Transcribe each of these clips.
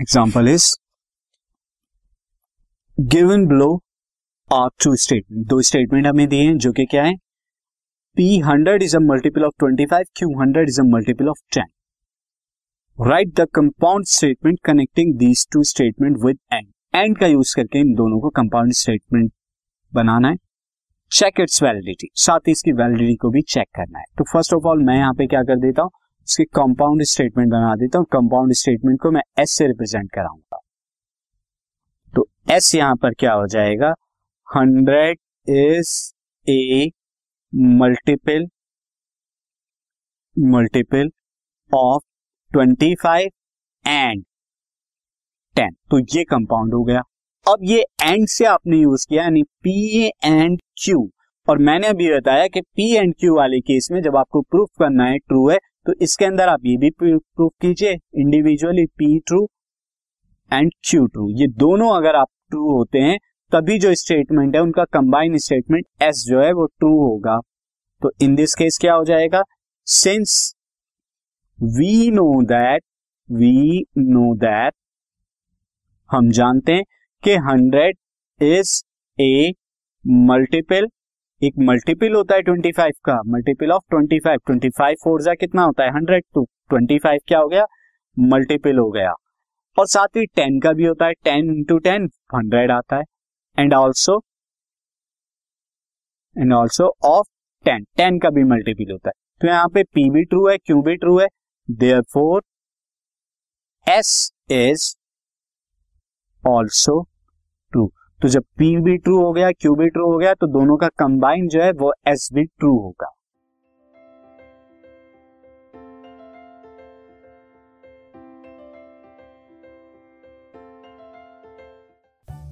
Example is given below are two statement दो statement हमें दिए हैं, जो कि क्या है? P hundred is a multiple of twenty five Q hundred is a multiple of ten right the compound statement connecting these two statement with and and का use करके इन दोनों को कंपाउंड स्टेटमेंट बनाना है। चेक इट्स वैलिडिटी साथ ही इसकी validity को भी चेक करना है। तो फ़र्स्ट ऑफ़ ऑल मैं यहाँ पे क्या कर देता हूँ? इसके कंपाउंड स्टेटमेंट बना देता हूँ। कंपाउंड स्टेटमेंट को मैं एस से रिप्रेजेंट कराऊँगा। तो एस यहाँ पर क्या हो जाएगा? Hundred is a multiple multiple of twenty five and ten तो ये कंपाउंड हो गया। अब ये एंड से आपने यूज़ किया, यानी पी एंड क्यू और मैंने अभी बताया कि पी एंड क्यू वाले केस में जब आपको प्रूफ करना है ट्रू है तो इसके अंदर आप ये भी प्रूफ कीजिए individually P true and Q true ये दोनों अगर आप ट्रू होते हैं, तभी जो स्टेटमेंट है, उनका कंबाइन स्टेटमेंट एस जो है, वो ट्रू होगा। तो इन दिस केस क्या हो जाएगा? Since we know that we know that हम जानते हैं कि हंड्रेड इज़ ए मल्टीपल एक मल्टीपल होता है ट्वेंटी फाइव का। Multiple of twenty five twenty five four जा कितना होता है? हंड्रेड टू ट्वेंटी फाइव क्या हो गया? मल्टीपल हो गया। और साथ ही टेन का भी होता है। टेन इंटू टेन हंड्रेड आता है। And also and also of ten ten का भी मल्टीपल होता है। तो यहाँ पे पी भी ट्रू है क्यू भी ट्रू है। Therefore S is also true तो जब पी भी ट्रू हो गया क्यू भी ट्रू हो गया तो दोनों का कंबाइन जो है वो एस भी ट्रू होगा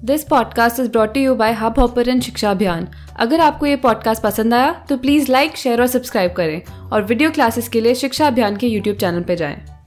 this podcast is brought you by Hubhopper शिक्षा अभियान अगर आपको ये पॉडकास्ट पसंद आया तो प्लीज़ लाइक शेयर और सब्सक्राइब करें और वीडियो क्लासेस के लिए शिक्षा अभियान के यूट्यूब चैनल पर जाएँ।